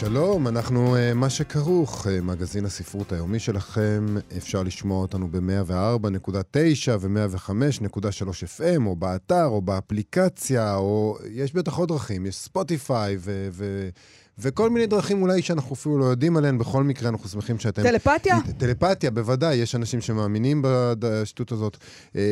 שלום, אנחנו uh, מה שכרוך, uh, מגזין הספרות היומי שלכם. אפשר לשמוע אותנו ב-104.9 ו-105.3 FM, או באתר, או באפליקציה, או יש בטח עוד דרכים, יש ספוטיפיי ו... ו- וכל מיני דרכים אולי שאנחנו אפילו לא יודעים עליהן. בכל מקרה, אנחנו שמחים שאתם... טלפתיה? טלפתיה, בוודאי. יש אנשים שמאמינים בשטות הזאת. אה,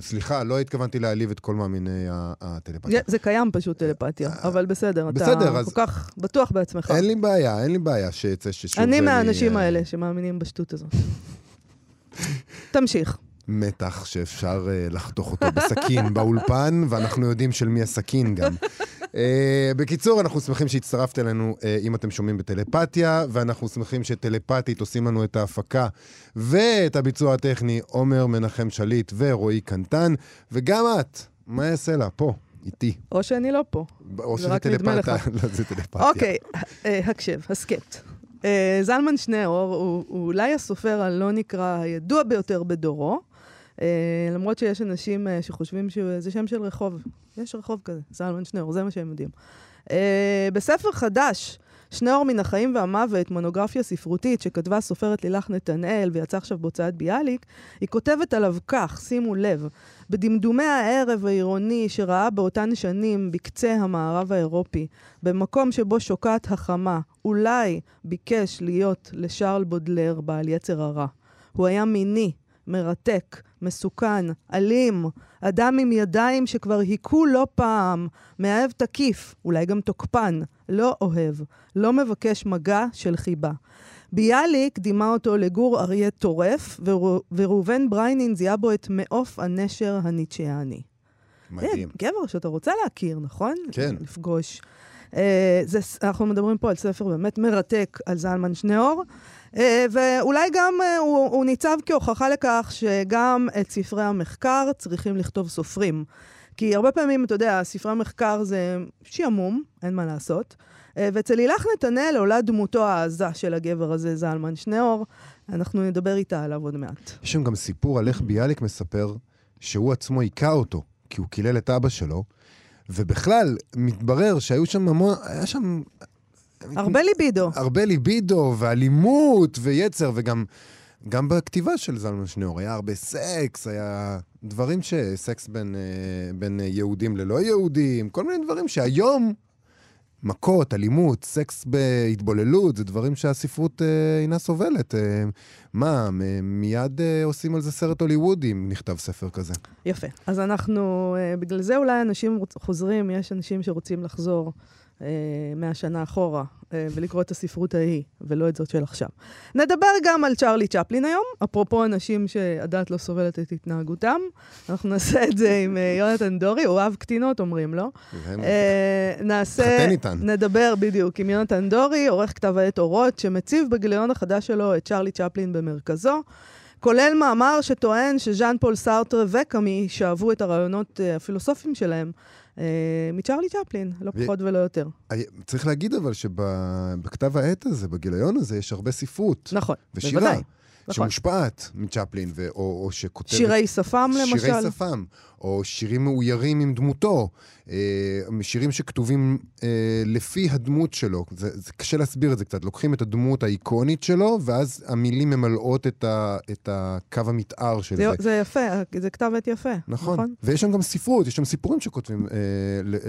סליחה, לא התכוונתי להעליב את כל מאמיני הטלפתיה. זה קיים פשוט, טלפתיה, אבל בסדר, בסדר, אתה אז... כל כך בטוח בעצמך. אין לי בעיה, אין לי בעיה שיצא ששוב... אני מהאנשים האלה שמאמינים בשטות הזאת. תמשיך. מתח שאפשר uh, לחתוך אותו בסכין באולפן, ואנחנו יודעים של מי הסכין גם. Uh, בקיצור, אנחנו שמחים שהצטרפת אלינו uh, אם אתם שומעים בטלפתיה, ואנחנו שמחים שטלפתית עושים לנו את ההפקה ואת הביצוע הטכני עומר מנחם שליט ורועי קנטן, וגם את, מה יעשה לה? פה. איתי. או שאני לא פה. או שזה טלפתיה. לא, זה טלפתיה. אוקיי, הקשב, הסכת. זלמן שניאור הוא אולי הסופר הלא נקרא הידוע ביותר בדורו. Uh, למרות שיש אנשים uh, שחושבים שזה שם של רחוב. יש רחוב כזה, זלמן שניאור, זה מה שהם יודעים. Uh, בספר חדש, שניאור מן החיים והמוות, מונוגרפיה ספרותית שכתבה הסופרת לילך נתנאל ויצא עכשיו בהוצאת ביאליק, היא כותבת עליו כך, שימו לב, בדמדומי הערב העירוני שראה באותן שנים בקצה המערב האירופי, במקום שבו שוקעת החמה, אולי ביקש להיות לשארל בודלר בעל יצר הרע. הוא היה מיני, מרתק, מסוכן, אלים, אדם עם ידיים שכבר היכו לא פעם, מאהב תקיף, אולי גם תוקפן, לא אוהב, לא מבקש מגע של חיבה. ביאליק דימה אותו לגור אריה טורף, וראובן בריינין זיהה בו את מעוף הנשר הניטשיאני. מדהים. גבר שאתה רוצה להכיר, נכון? כן. לפגוש. Uh, זה, אנחנו מדברים פה על ספר באמת מרתק על זלמן שניאור. Uh, ואולי גם uh, הוא, הוא ניצב כהוכחה לכך שגם את ספרי המחקר צריכים לכתוב סופרים. כי הרבה פעמים, אתה יודע, ספרי המחקר זה שעמום, אין מה לעשות. Uh, ואצל לילך נתנאל עולה דמותו העזה של הגבר הזה, זלמן שניאור. אנחנו נדבר איתה עליו עוד מעט. יש שם גם סיפור על איך ביאליק מספר שהוא עצמו היכה אותו, כי הוא קילל את אבא שלו. ובכלל, מתברר שהיו שם המון, היה שם... הרבה ליבידו. הרבה ליבידו, ואלימות, ויצר, וגם גם בכתיבה של זלמן שניאור היה הרבה סקס, היה דברים ש... סקס בין, בין יהודים ללא יהודים, כל מיני דברים שהיום מכות, אלימות, סקס בהתבוללות, זה דברים שהספרות אה, אינה סובלת. אה, מה, מיד אה, עושים על זה סרט הוליוודי אם נכתב ספר כזה. יפה. אז אנחנו, אה, בגלל זה אולי אנשים חוזרים, יש אנשים שרוצים לחזור. מהשנה אחורה, ולקרוא את הספרות ההיא, ולא את זאת של עכשיו. נדבר גם על צ'רלי צ'פלין היום, אפרופו אנשים שהדעת לא סובלת את התנהגותם. אנחנו נעשה את זה עם יונתן דורי, הוא אוהב קטינות, אומרים לו. נעשה... חתן איתן. נדבר בדיוק עם יונתן דורי, עורך כתב העת אורות, שמציב בגיליון החדש שלו את צ'רלי צ'פלין במרכזו. כולל מאמר שטוען שז'אן פול סארטר וקאמי שאהבו את הרעיונות הפילוסופיים שלהם אה, מצ'רלי צ'פלין, לא פחות ולא יותר. צריך להגיד אבל שבכתב העת הזה, בגיליון הזה, יש הרבה ספרות. נכון, ושירה. בוודאי. שמושפעת מצ'פלין, ו- או, או שכותבת... שירי שפם, למשל. שירי שפם, או שירים מאוירים עם דמותו, אה, שירים שכתובים אה, לפי הדמות שלו. זה, זה קשה להסביר את זה קצת. לוקחים את הדמות האיקונית שלו, ואז המילים ממלאות את, ה, את הקו המתאר של זה. זה, זה יפה, זה כתב עת יפה. נכון. נכון. ויש שם גם ספרות, יש שם סיפורים שכותבים אה,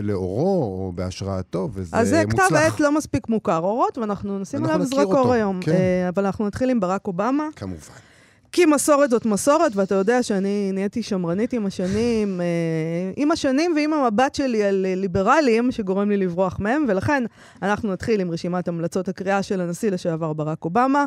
לאורו, או בהשראתו, וזה אז זה מוצלח. כתב עת לא מספיק מוכר, אורות, ואנחנו נשים עליו זרקור היום. כן. אה, אבל אנחנו נתחיל עם ברק אובמה. כמובן. כי מסורת זאת מסורת, ואתה יודע שאני נהייתי שמרנית עם השנים, אה, עם השנים ועם המבט שלי על ליברלים, שגורם לי לברוח מהם, ולכן אנחנו נתחיל עם רשימת המלצות הקריאה של הנשיא לשעבר ברק אובמה.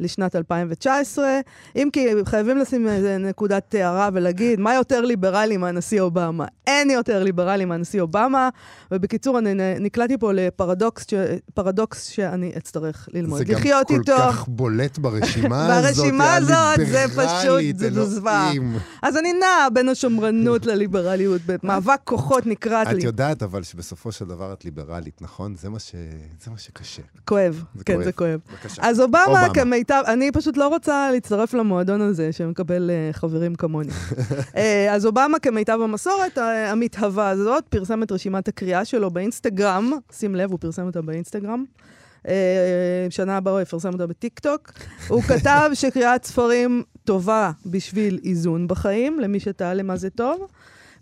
לשנת 2019, אם כי חייבים לשים איזה נקודת הערה ולהגיד, מה יותר ליברלי מהנשיא אובמה? אין יותר ליברלי מהנשיא אובמה, ובקיצור, אני נקלעתי פה לפרדוקס ש... פרדוקס שאני אצטרך ללמוד לחיות איתו. זה גם כל כך בולט ברשימה הזאת, ברשימה הזאת, זה פשוט. אלוהים. אז אני נעה בין השמרנות לליברליות, במאבק כוחות נקרעת את לי. יודעת אבל שבסופו של דבר את ליברלית, נכון? זה מה ש- זה מה שקשה. כואב, זה כן, כואב. זה כואב. בבקשה. אז אובמה אובמה. כמיטב, אני פשוט לא רוצה להצטרף למועדון הזה שמקבל אה, חברים כמוני. אה, אז אובמה כמיטב המסורת אה, המתהווה הזאת, פרסם את רשימת הקריאה שלו באינסטגרם, שים לב, הוא פרסם אותה באינסטגרם. שנה הבאה הוא יפרסם אותה בטיקטוק. הוא כתב שקריאת ספרים טובה בשביל איזון בחיים, למי שתעלה מה זה טוב.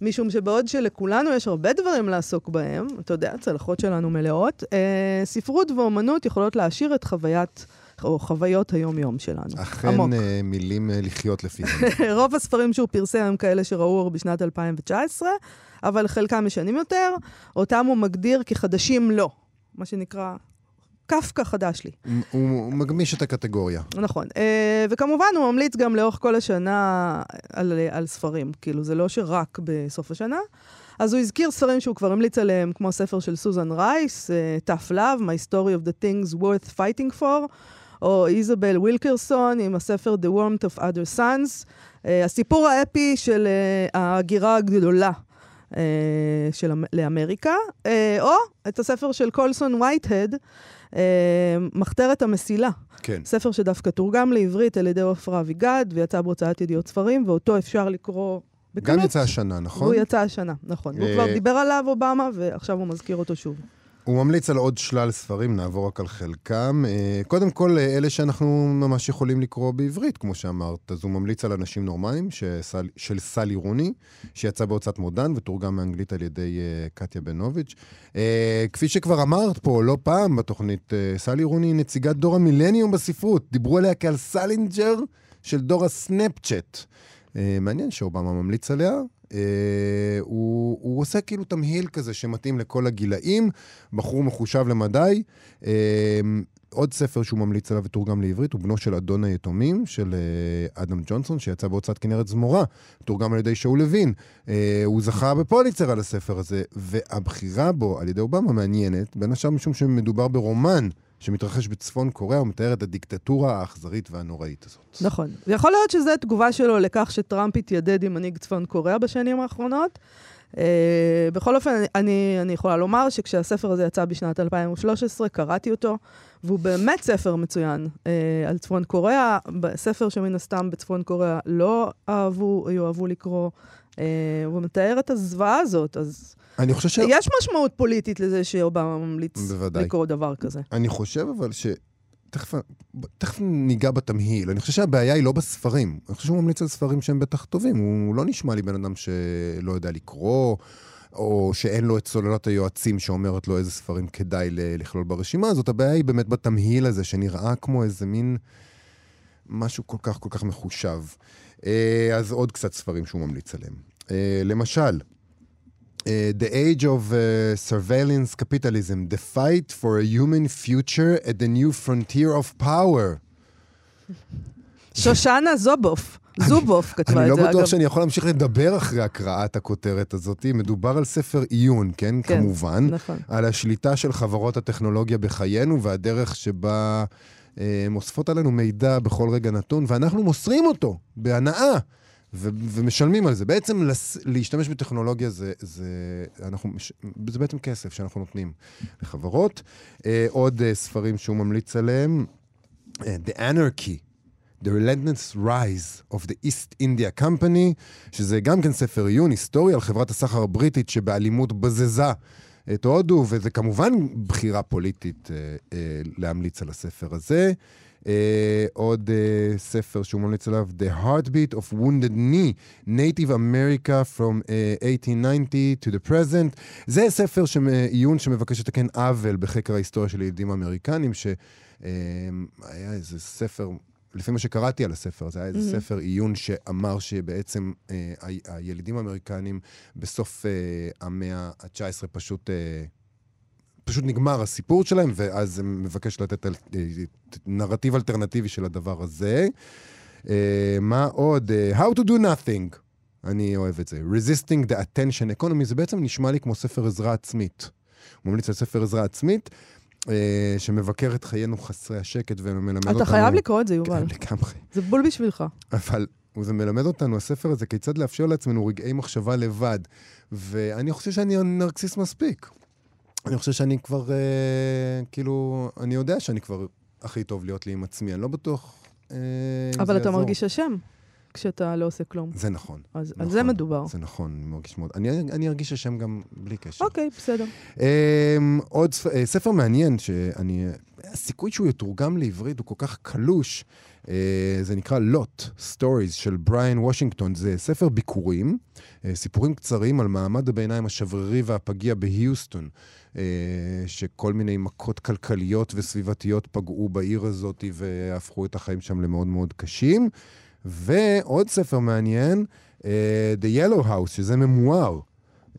משום שבעוד שלכולנו יש הרבה דברים לעסוק בהם, אתה יודע, הצלחות שלנו מלאות, אה, ספרות ואומנות יכולות להעשיר את חוויית, או חוויות היום-יום שלנו. אכן עמוק. אה, מילים אה, לחיות לפיהם. רוב הספרים שהוא פרסם הם כאלה שראו אור בשנת 2019, אבל חלקם ישנים יותר, אותם הוא מגדיר כחדשים לא. מה שנקרא, קפקא חדש לי. הוא- הוא מגמיש את הקטגוריה. נכון. אה, וכמובן, הוא ממליץ גם לאורך כל השנה על, על ספרים. כאילו, זה לא שרק בסוף השנה. אז הוא הזכיר ספרים שהוא כבר המליץ עליהם, כמו הספר של סוזן רייס, Tough Love, My Story of the Things Worth Fighting For, או איזבל ווילקרסון עם הספר The Warmth of Other Sons, אה, הסיפור האפי של אה, ההגירה הגדולה. אה, של, אמ- לאמריקה, אה, או את הספר של קולסון וייטהד, אה, מחתרת המסילה. כן. ספר שדווקא תורגם לעברית על ידי עופרה אביגד, ויצא בהוצאת ידיעות ספרים, ואותו אפשר לקרוא בקלות. גם יצא השנה, נכון? והוא יצא השנה, נכון. הוא כבר דיבר עליו, אובמה, ועכשיו הוא מזכיר אותו שוב. הוא ממליץ על עוד שלל ספרים, נעבור רק על חלקם. אה, קודם כל, אה, אלה שאנחנו ממש יכולים לקרוא בעברית, כמו שאמרת. אז הוא ממליץ על אנשים נורמליים, שסל, של סלי רוני, שיצא בהוצאת מודן ותורגם מאנגלית על ידי אה, קטיה בנוביץ'. כפי שכבר אמרת פה לא פעם בתוכנית, סלי רוני היא נציגת דור המילניום בספרות. דיברו עליה כעל סלינג'ר של דור הסנאפצ'אט. מעניין שאובמה ממליץ עליה. Uh, הוא, הוא עושה כאילו תמהיל כזה שמתאים לכל הגילאים, בחור מחושב למדי. Uh, עוד ספר שהוא ממליץ עליו ותורגם לעברית הוא בנו של אדון היתומים של uh, אדם ג'ונסון, שיצא בהוצאת כנרת זמורה, תורגם על ידי שאול לוין. הוא זכה בפוליצר על הספר הזה, והבחירה בו על ידי אובמה מעניינת, בין השאר משום שמדובר ברומן שמתרחש בצפון קוריאה, הוא מתאר את הדיקטטורה האכזרית והנוראית הזאת. נכון. יכול להיות שזו תגובה שלו לכך שטראמפ התיידד עם מנהיג צפון קוריאה בשנים האחרונות. Uh, בכל אופן, אני, אני יכולה לומר שכשהספר הזה יצא בשנת 2013, קראתי אותו, והוא באמת ספר מצוין uh, על צפון קוריאה, ספר שמן הסתם בצפון קוריאה לא אהבו, יאהבו לקרוא. Uh, הוא מתאר את הזוועה הזאת, אז אני חושב ש... יש משמעות פוליטית לזה שאובמה ממליץ בוודאי. לקרוא דבר כזה. אני חושב אבל ש... תכף, תכף ניגע בתמהיל. אני חושב שהבעיה היא לא בספרים. אני חושב שהוא ממליץ על ספרים שהם בטח טובים. הוא לא נשמע לי בן אדם שלא יודע לקרוא, או שאין לו את סוללת היועצים שאומרת לו איזה ספרים כדאי לכלול ברשימה הזאת. הבעיה היא באמת בתמהיל הזה, שנראה כמו איזה מין משהו כל כך כל כך מחושב. אה, אז עוד קצת ספרים שהוא ממליץ עליהם. אה, למשל, the Age of uh, Surveillance Capitalism, The Fight for a Human Future at the New Frontier of Power. שושנה זובוף, זובוף כתבה אני את לא זה, בטוח אגב. שאני יכול להמשיך לדבר אחרי הקראת הכותרת הזאת. מדובר על ספר עיון, כן? כן, כמובן. נכון. על השליטה של חברות הטכנולוגיה בחיינו והדרך שבה אה, הם אוספות עלינו מידע בכל רגע נתון, ואנחנו מוסרים אותו בהנאה. ו- ומשלמים על זה. בעצם לס- להשתמש בטכנולוגיה זה, זה, אנחנו, מש- זה בעצם כסף שאנחנו נותנים לחברות. אה, עוד אה, ספרים שהוא ממליץ עליהם, אה, The Anarchy, The Relentless Rise of the East India Company, שזה גם כן ספר עיון היסטורי על חברת הסחר הבריטית שבאלימות בזזה את הודו, וזה כמובן בחירה פוליטית אה, אה, להמליץ על הספר הזה. אה, עוד אה, ספר שהוא ממליץ עליו, The Heartbeat of Wounded Knee, Native America from אה, 1890 to the present. זה ספר עיון שמבקש לתקן עוול בחקר ההיסטוריה של ילידים אמריקנים, שהיה איזה ספר לפי מה שקראתי על הספר הזה, היה איזה מהמם. ספר עיון שאמר שבעצם אה, ה- הילידים האמריקנים בסוף אה, המאה ה-19 פשוט... אה, פשוט נגמר הסיפור שלהם, ואז הם מבקש לתת אל- אה, נרטיב אלטרנטיבי של הדבר הזה. אה, מה עוד? אה, How to do nothing. אני אוהב את זה. Resisting the attention economy, זה בעצם נשמע לי כמו ספר עזרה עצמית. הוא ממליץ על ספר עזרה עצמית, שמבקר את חיינו חסרי השקט ומלמד אותנו... אתה חייב לקרוא את זה, יובל. כן, לגמרי. זה בול בשבילך. אבל זה מלמד אותנו, הספר הזה, כיצד לאפשר לעצמנו רגעי מחשבה לבד. ואני חושב שאני נרקסיסט מספיק. אני חושב שאני כבר, אה, כאילו, אני יודע שאני כבר הכי טוב להיות לי עם עצמי, אני לא בטוח אה, אבל אתה. מרגיש אשם כשאתה לא עושה כלום. זה נכון. אז על נכון, זה מדובר. זה נכון, אני מרגיש מאוד. אני, אני ארגיש אשם גם בלי קשר. אוקיי, בסדר. Um, עוד. אה, ספר מעניין, שאני... הסיכוי שהוא יתורגם לעברית הוא כל כך קלוש. Uh, זה נקרא לוט, Stories של בריאן וושינגטון. זה ספר ביקורים, uh, סיפורים קצרים על מעמד הביניים השברירי והפגיע בהיוסטון, שכל מיני מכות כלכליות וסביבתיות פגעו בעיר הזאת והפכו את החיים שם למאוד מאוד קשים. ועוד ספר מעניין, uh, The Yellow House, שזה ממואר.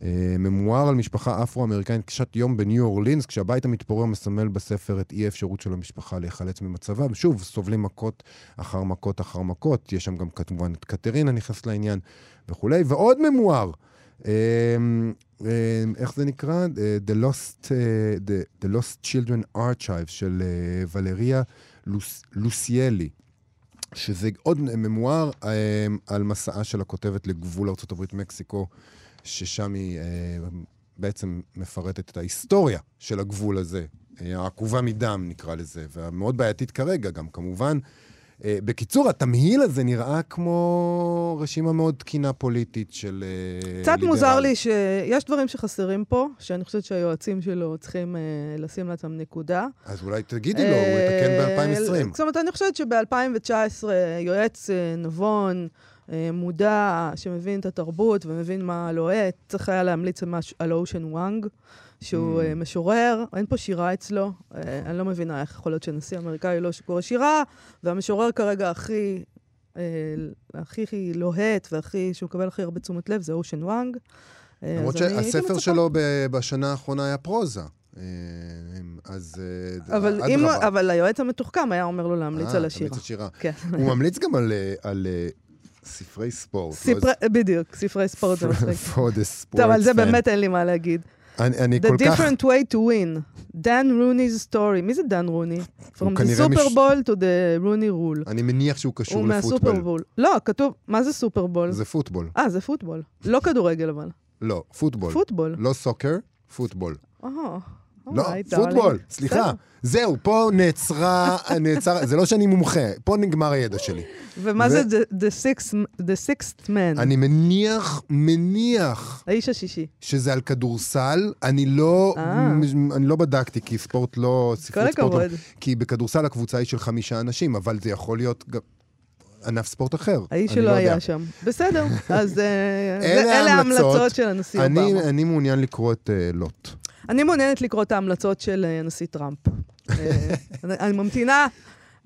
אה, ממואר על משפחה אפרו-אמריקנית קשת יום בניו אורלינס, כשהבית המתפורר מסמל בספר את אי האפשרות של המשפחה להיחלץ ממצבה, ושוב, סובלים מכות אחר מכות אחר מכות, יש שם גם כמובן את קטרינה נכנסת לעניין וכולי, ועוד ממואר. אה, איך זה נקרא? אה, The Lost, אה, The, The Lost Children Archive של אה, ולריה לוס, לוסיילי. שזה עוד ממואר אה, על מסעה של הכותבת לגבול ארה"ב-מקסיקו, ששם היא בעצם מפרטת את ההיסטוריה של הגבול הזה, העקובה מדם נקרא לזה, והמאוד בעייתית כרגע גם, כמובן. אה, בקיצור, התמהיל הזה נראה כמו רשימה מאוד תקינה פוליטית של אה, קצת ליברל. מוזר לי שיש דברים שחסרים פה, שאני חושבת שהיועצים שלו צריכים אה, לשים לעצמם נקודה. אז אולי תגידי לו, הוא יתקן אה, ב-2020. זאת אומרת, אני חושבת שב-2019 יועץ נבון, מודע, שמבין את התרבות ומבין מה לוהט, צריך היה להמליץ על אושן וואנג, שהוא Mm. אה, משורר, אין פה שירה אצלו. אה, אני לא מבינה איך יכול להיות שנשיא אמריקאי לא שקורא שירה, והמשורר כרגע הכי... אה, הכי לוהט והכי, שהוא מקבל הכי הרבה תשומת לב, זה אושן וואנג. למרות שהספר. שלו ב- בשנה האחרונה היה פרוזה. אז אבל, אם. אבל היועץ המתוחכם היה אומר לו להמליץ אה, על השירה. תמליץ על שירה. כן. הוא ממליץ גם על, על ספרי ספורט. ספרי, בדיוק, ספרי ספורט for the sports טוב, על זה. באמת אין לי מה להגיד. אני, אני The כל כך... different way to win. דן רוני's story. מי זה דן רוני? From the כנראה מש- Super Bowl to the רוני rule. אני מניח שהוא הוא קשור מהסופר לפוטבול. בול. לא, כתוב, מה זה סופר בול? זה פוטבול. אה, זה פוטבול. לא כדורגל אבל. לא, פוטבול. פוטבול. לא סוקר, פוטבול. אה, לא, פוטבול. סליחה. זהו, פה נעצרה, נעצר, זה לא שאני מומחה, פה נגמר הידע שלי. ומה זה the- sixth- the sixth man? אני מניח, מניח האיש השישי. שזה על כדורסל. אני לא, אה. אני לא בדקתי, כי ספורט לא... כל לא- הכבוד. כי בכדורסל הקבוצה היא של חמישה אנשים, אבל זה יכול להיות גם ענף ספורט אחר. האיש שלו לא יודע. היה שם. בסדר, אז אה, אלה ההמלצות. של הנשיא אובמה. אני, מעוניין לקרוא את uh, לוט. אני מעוניינת לקרוא את ההמלצות של אה, הנשיא טראמפ. אה, אני- ממתינה,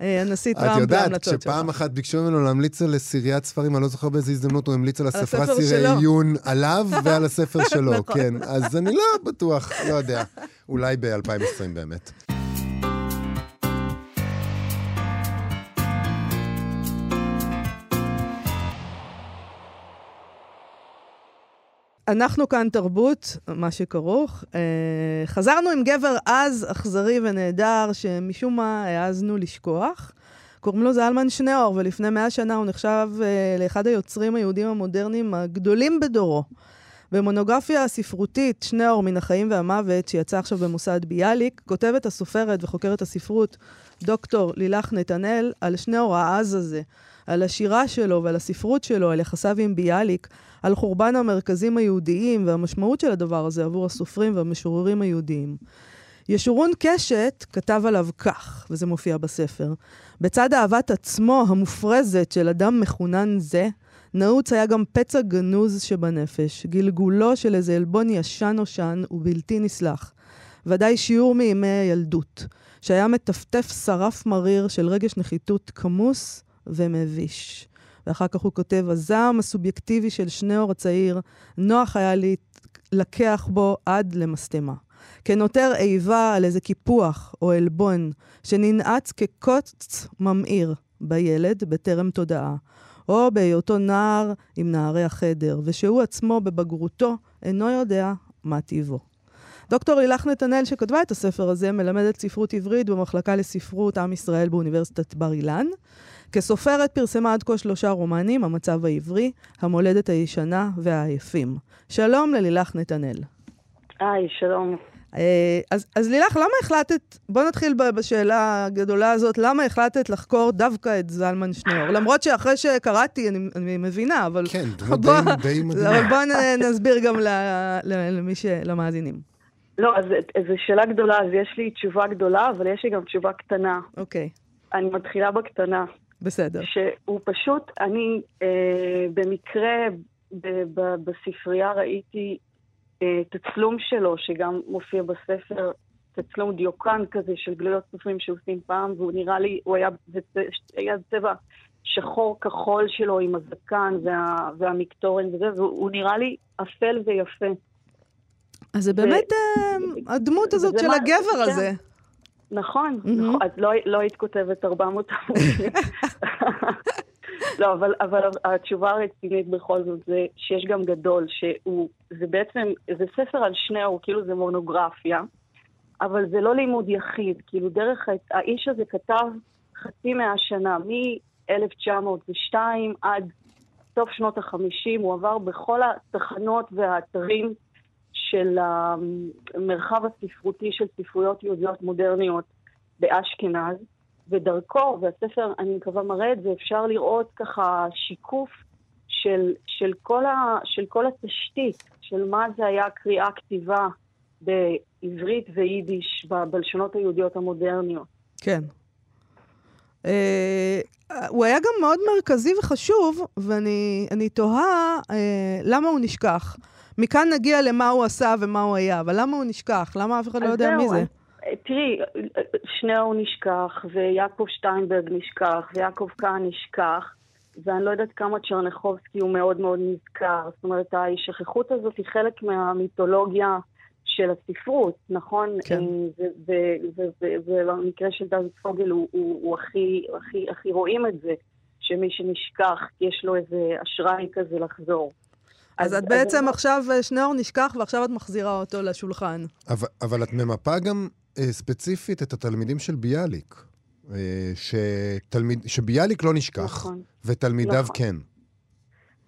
אה, הנשיא את טראמפ יודעת, להמלצות שלך. כשפעם אחת ביקשו ממנו להמליץ על סריית ספרים, אני לא זוכר באיזה הזדמנות, הוא המליץ על הספרה הספר סירי שלו. עיון עליו ועל הספר שלו, נכון. כן. אז אני לא בטוח, לא יודע. אולי ב-2020 באמת. אנחנו כאן תרבות, מה שכרוך. אה, חזרנו עם גבר עז, אכזרי ונהדר, שמשום מה העזנו לשכוח. קוראים לו זלמן שניאור, ולפני מאה שנה הוא נחשב אה, לאחד היוצרים היהודים המודרניים הגדולים בדורו. במונוגרפיה הספרותית, שניאור מן החיים והמוות, שיצא עכשיו במוסד ביאליק, כותבת הסופרת וחוקרת הספרות דוקטור לילך נתנאל על שניאור העז הזה, על השירה שלו ועל הספרות שלו, על יחסיו עם ביאליק, על חורבן המרכזים היהודיים והמשמעות של הדבר הזה עבור הסופרים והמשוררים היהודיים. ישורון קשת כתב עליו כך, וזה מופיע בספר: בצד אהבת עצמו המופרזת של אדם מחונן זה, נעוץ היה גם פצע גנוז שבנפש, גלגולו של איזה עלבון ישן נושן ובלתי נסלח. ודאי שיעור מימי הילדות. שהיה מטפטף שרף מריר של רגש נחיתות כמוס ומביש. ואחר כך הוא כותב, הזעם הסובייקטיבי של שניאור הצעיר, נוח היה לקח בו עד למשטמה. כנותר איבה על איזה קיפוח או עלבון, שננעץ כקוץ ממאיר בילד בטרם תודעה, או בהיותו נער עם נערי החדר, ושהוא עצמו בבגרותו אינו יודע מה טיבו. דוקטור לילך נתנאל, שכתבה את הספר הזה, מלמדת ספרות עברית במחלקה לספרות עם ישראל באוניברסיטת בר אילן. כסופרת פרסמה עד כה שלושה רומנים, המצב העברי, המולדת הישנה והעייפים. שלום ללילך נתנאל. היי, שלום. אה, אז, אז לילך, למה החלטת, בוא נתחיל בשאלה הגדולה הזאת, למה החלטת לחקור דווקא את זלמן שניאור? למרות שאחרי שקראתי, אני, אני מבינה, אבל... כן, דמות די, די מדהימה. אבל בוא נסביר גם ל, ל, למי ש... למאזינים. לא, אז זו שאלה גדולה, אז יש לי תשובה גדולה, אבל יש לי גם תשובה קטנה. אוקיי. אני מתחילה בקטנה. בסדר. שהוא פשוט, אני אה, במקרה ב, ב, בספרייה ראיתי תצלום שלו, שגם מופיע בספר, תצלום דיוקן כזה של גלויות סופרים שעושים פעם, והוא נראה לי, הוא היה, היה צבע שחור כחול שלו עם הזקן וה, והמקטורן וזה, והוא נראה לי אפל ויפה. אז זה באמת ו... אה, הדמות הזאת של מה, הגבר כן. הזה. נכון, mm-hmm. נכון, אז לא, לא היית כותבת 400 עמודים. לא, אבל, אבל התשובה הרצינית בכל זאת זה שיש גם גדול, שהוא, זה בעצם, זה ספר על שניאור, כאילו זה מונוגרפיה, אבל זה לא לימוד יחיד, כאילו דרך, האיש הזה כתב חצי מאה שנה, מ-1902 עד סוף שנות ה-50, הוא עבר בכל התחנות והאתרים של המרחב הספרותי של ספרויות יהודיות מודרניות באשכנז, ודרכו, והספר, אני מקווה, מראה את זה, אפשר לראות ככה שיקוף של, של, כל, ה, של כל התשתית, של מה זה היה קריאה כתיבה בעברית ויידיש בלשונות היהודיות המודרניות. כן. Uh, הוא היה גם מאוד מרכזי וחשוב, ואני תוהה uh, למה הוא נשכח. מכאן נגיע למה הוא עשה ומה הוא היה, אבל למה הוא נשכח? למה אף אחד לא יודע מי זה? תראי, שניאור נשכח, ויעקב שטיינברג נשכח, ויעקב כהן נשכח, ואני לא יודעת כמה צ'רנחובסקי הוא מאוד מאוד נזכר. זאת אומרת, ההשכחות הזאת היא חלק מהמיתולוגיה של הספרות, נכון? כן. ובמקרה של דוד פוגל הוא, הוא, הוא הכי, הכי, הכי רואים את זה, שמי שנשכח, יש לו איזה אשראי כזה לחזור. אז, אז את בעצם אז... עכשיו, אה, שניאור נשכח ועכשיו את מחזירה אותו לשולחן. אבל, אבל את ממפה גם אה, ספציפית את התלמידים של ביאליק. אה, שתלמיד, שביאליק לא נשכח, נכון, ותלמידיו נכון. כן.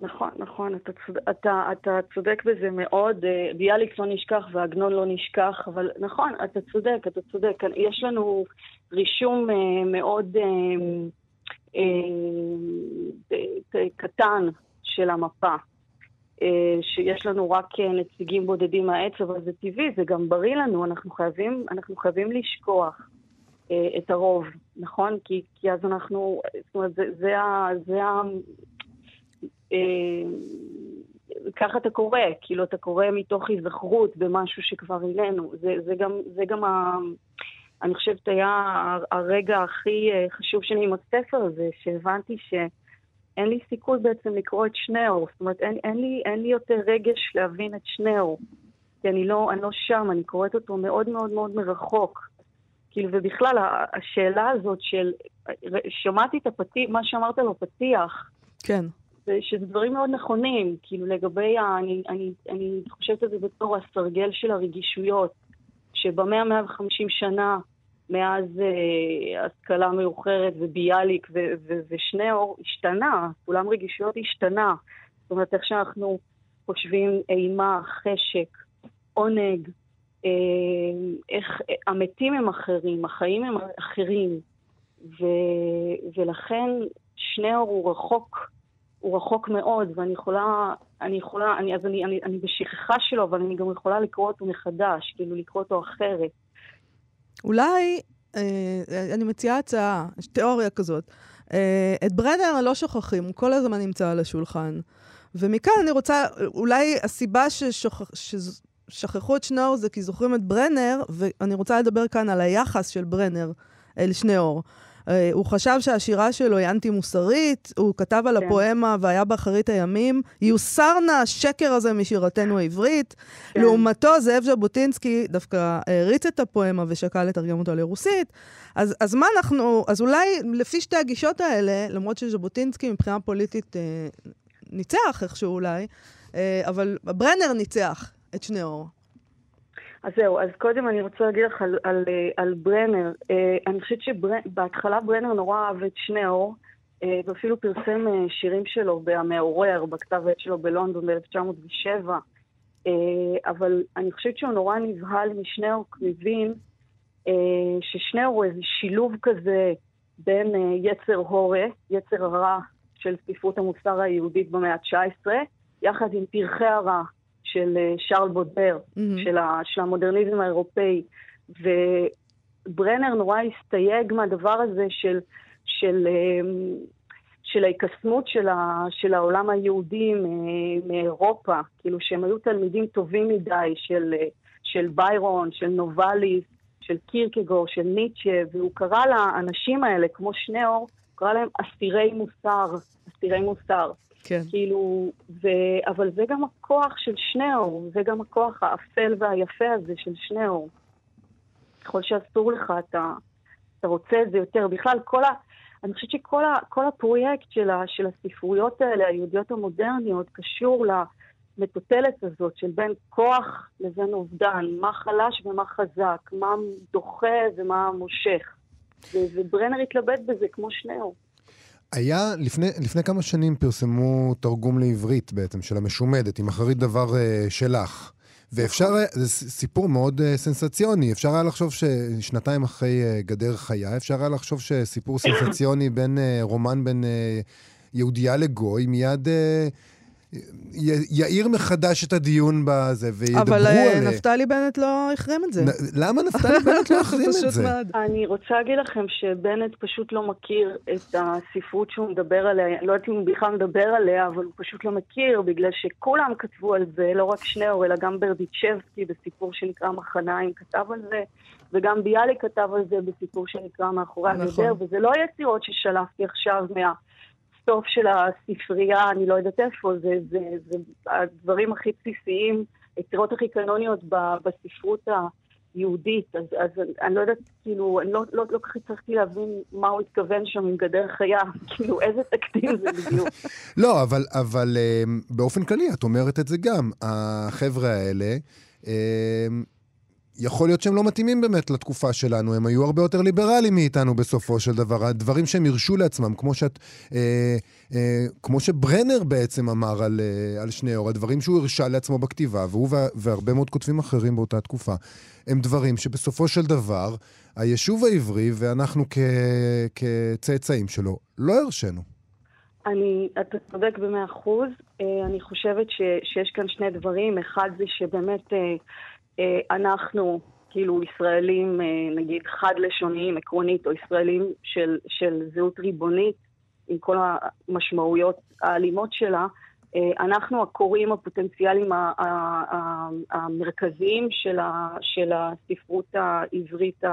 נכון, נכון, אתה, צוד, אתה, אתה צודק בזה מאוד. אה, ביאליק לא נשכח ועגנון לא נשכח, אבל נכון, אתה צודק, אתה צודק. יש לנו רישום אה, מאוד אה, אה, קטן של המפה. אה, שיש לנו רק אה, נציגים בודדים מהעץ, אבל זה טבעי, זה גם בריא לנו, אנחנו חייבים, אנחנו חייבים לשכוח אה, את הרוב, נכון? כי, כי אז אנחנו, זאת אומרת, זה, זה ה... זה ה ככה אתה קורא, כאילו אתה קורא מתוך היזכרות במשהו שכבר אילנו. זה, זה גם, זה גם ה... אני חושבת היה הרגע הכי חשוב שלי עם הספר הזה, שהבנתי ש... אין לי סיכוי בעצם לקרוא את שניאור. זאת אומרת, אין, אין, לי, אין לי יותר רגש להבין את שניאור. כי אני לא, אני לא שם, אני קוראת אותו מאוד מאוד מאוד מרחוק. כאילו, ובכלל, השאלה הזאת של... שמעתי את הפתיח, מה שאמרת בפתיח. כן. שזה דברים מאוד נכונים, כאילו לגבי ה... אני, אני, אני חושבת על זה בתור הסרגל של הרגישויות, שבמאה, מאה וחמישים שנה מאז אה, השכלה מאוחרת וביאליק ו- ו- ושניאור השתנה, סולם רגישויות השתנה. זאת אומרת, איך שאנחנו חושבים אימה, חשק, עונג, אה, איך המתים הם אחרים, החיים הם אחרים, ו- ולכן שניאור הוא רחוק, הוא רחוק מאוד, ואני יכולה, אני יכולה, אני, אז אני, אני, אני בשכחה שלו, אבל אני גם יכולה לקרוא אותו מחדש, כאילו לקרוא אותו אחרת. אולי, אה, אני מציעה הצעה, יש תיאוריה כזאת. אה, את ברנר לא שוכחים, הוא כל הזמן נמצא על השולחן. ומכאן אני רוצה, אולי הסיבה ששוכח, ש, שכחו את שנאור זה כי זוכרים את ברנר, ואני רוצה לדבר כאן על היחס של ברנר אל שניאור. אה, הוא חשב שהשירה שלו היא אנטי-מוסרית, הוא כתב על כן. הפואמה והיה באחרית הימים, יוסר נא השקר הזה משירתנו העברית. כן. לעומתו, זאב ז'בוטינסקי דווקא העריץ את הפואמה ושקל לתרגם אותו לרוסית. אז, אז מה אנחנו, אז אולי לפי שתי הגישות האלה, למרות שז'בוטינסקי מבחינה פוליטית אה, ניצח איכשהו אולי, אה, אבל ברנר ניצח את שניאור. אז זהו, אז קודם אני רוצה להגיד לך על, על, אה, על ברנר. אה, אני חושבת שבהתחלה ברנר נורא אהב את שניאור, אה, ואפילו פרסם שירים שלו ב"המעורר", בכתב עת שלו בלונדון ב-1907. אה, אבל אני חושבת שהוא נורא נבהל משניאור, כי הוא הבין אה, ששניאור הוא איזה שילוב כזה בין יצר הורה, יצר הרע של ספרות המוסר היהודית במאה ה-19, יחד עם פרחי הרע של אה, שרל בודר, מהמם. של, ה, של המודרניזם האירופאי. וברנר נורא הסתייג מהדבר הזה של, של, אמ, של ההיקסמות של, ה, של העולם היהודי מאירופה, כאילו שהם היו תלמידים טובים מדי של, אה, של ביירון, של נובליס, של קירקגור, של ניטשה, והוא קרא לאנשים האלה, כמו שניאור, הוא קרא להם אסירי מוסר, אסירי מוסר. כן. כאילו, ו... אבל זה גם הכוח של שניאור, זה גם הכוח האפל והיפה הזה של שניאור. ככל שאסור לך, אתה, אתה רוצה את זה יותר. בכלל, כל ה... אני חושבת שכל ה... כל הפרויקט של, ה... של הספרויות האלה, היהודיות המודרניות, קשור למטוטלת הזאת של בין כוח לבין אובדן, מה חלש ומה חזק, מה דוחה ומה מושך. וברנר התלבט בזה כמו שניאור. היה, לפני, לפני כמה שנים פרסמו תרגום לעברית בעצם, של המשומדת, עם אחרית דבר uh, שלך. ואפשר, היה- זה סיפור מאוד uh, סנסציוני, אפשר היה לחשוב ששנתיים אחרי uh, גדר חיה, אפשר היה לחשוב שסיפור סנסציוני בין uh, רומן בין uh, יהודייה לגוי, מיד uh, יאיר מחדש את הדיון בזה, וידברו אבל אה, עליה. נפתלי בנט לא החרים את זה. נ- למה נפתלי בנט לא החרים את זה? מאוד. אני רוצה להגיד לכם שבנט פשוט לא מכיר את הספרות שהוא מדבר עליה, לא יודעת אם הוא בכלל מדבר עליה, אבל הוא פשוט לא מכיר, בגלל שכולם כתבו על זה, לא רק שניאור, אלא גם ברדיצ'בסקי בסיפור שנקרא מחניים כתב על זה, וגם ביאליק כתב על זה בסיפור שנקרא מאחורי נכון. הגדר, וזה לא יצירות ששלפתי עכשיו מהסוף של הספרייה, אני לא יודעת איפה, זה, זה, זה הדברים הכי בסיסיים, היצירות הכי קנוניות בספרות ה... יהודית, אז, אז אני לא יודעת, כאילו, אני לא, לא, לא כל כך הצלחתי להבין מה הוא התכוון שם עם גדר חיה, כאילו, איזה תקדים זה בדיוק. לא, אבל, אבל אה, באופן כללי, את אומרת את זה גם. החבר'ה האלה, אה, יכול להיות שהם לא מתאימים באמת לתקופה שלנו, הם היו הרבה יותר ליברליים מאיתנו בסופו של דבר. הדברים שהם הרשו לעצמם, כמו, שאת, אה, אה, כמו שברנר בעצם אמר על, אה, על שניאור, הדברים שהוא הרשה לעצמו בכתיבה, והוא וה, והרבה מאוד כותבים אחרים באותה תקופה, הם דברים שבסופו של דבר, היישוב העברי ואנחנו כ, כצאצאים שלו, לא הרשינו. אני, אתה צודק במאה אחוז. אה, אני חושבת ש, שיש כאן שני דברים. אחד זה שבאמת אה, אנחנו, כאילו ישראלים, אה, נגיד חד-לשוניים, עקרונית, או ישראלים של, של זהות ריבונית, עם כל המשמעויות האלימות שלה, אה, אנחנו הקוראים הפוטנציאליים המרכזיים של, הספרות העברית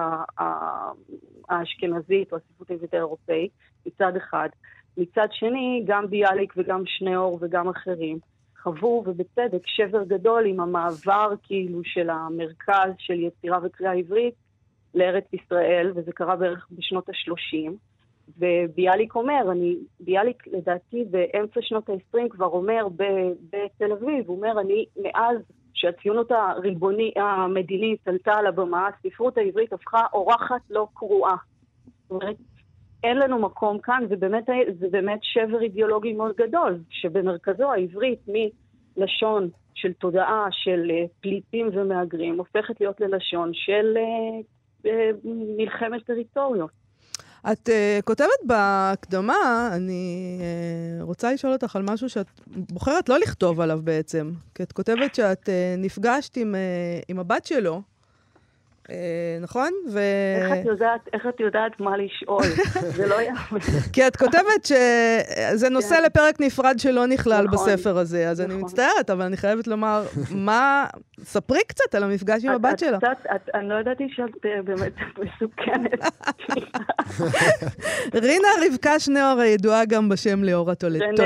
האשכנזית, או הספרות העברית האירופאית, מצד אחד. מצד שני, גם ביאליק וגם שניאור וגם אחרים חוו, ובצדק, שבר גדול עם המעבר כאילו של המרכז של יצירה וקריאה עברית לארץ ישראל, וזה קרה בערך בשנות ה-30. וביאליק אומר, אני, ביאליק לדעתי באמצע שנות ה-20 כבר אומר בתל אביב, הוא אומר, אני מאז שהציונות הריבוני, המדינית עלתה על הבמה, הספרות העברית הפכה אורחת לא קרואה. זאת אומרת, אין לנו מקום כאן, זה באמת, זה באמת שבר אידיאולוגי מאוד גדול, שבמרכזו העברית מלשון של תודעה של אה, פליטים ומהגרים, הופכת להיות ללשון של אה, אה, מלחמת טריטוריות. את uh, כותבת בהקדמה, אני uh, רוצה לשאול אותך על משהו שאת בוחרת לא לכתוב עליו בעצם. כי את כותבת שאת uh, נפגשת עם, uh, עם הבת שלו, נכון? ו... איך את יודעת, איך את יודעת מה לשאול? זה לא יאמן. כי את כותבת שזה נושא כן. לפרק נפרד שלא נכלל נכון, בספר הזה, אז אני נכון. מצטערת, אבל אני חייבת לומר, מה... ספרי קצת על המפגש עם הבת שלה. אני לא ידעתי שאת אה, באמת מסוכנת. רינה רבקה שניאור הידועה גם בשם ליאורה טולדו. רנה,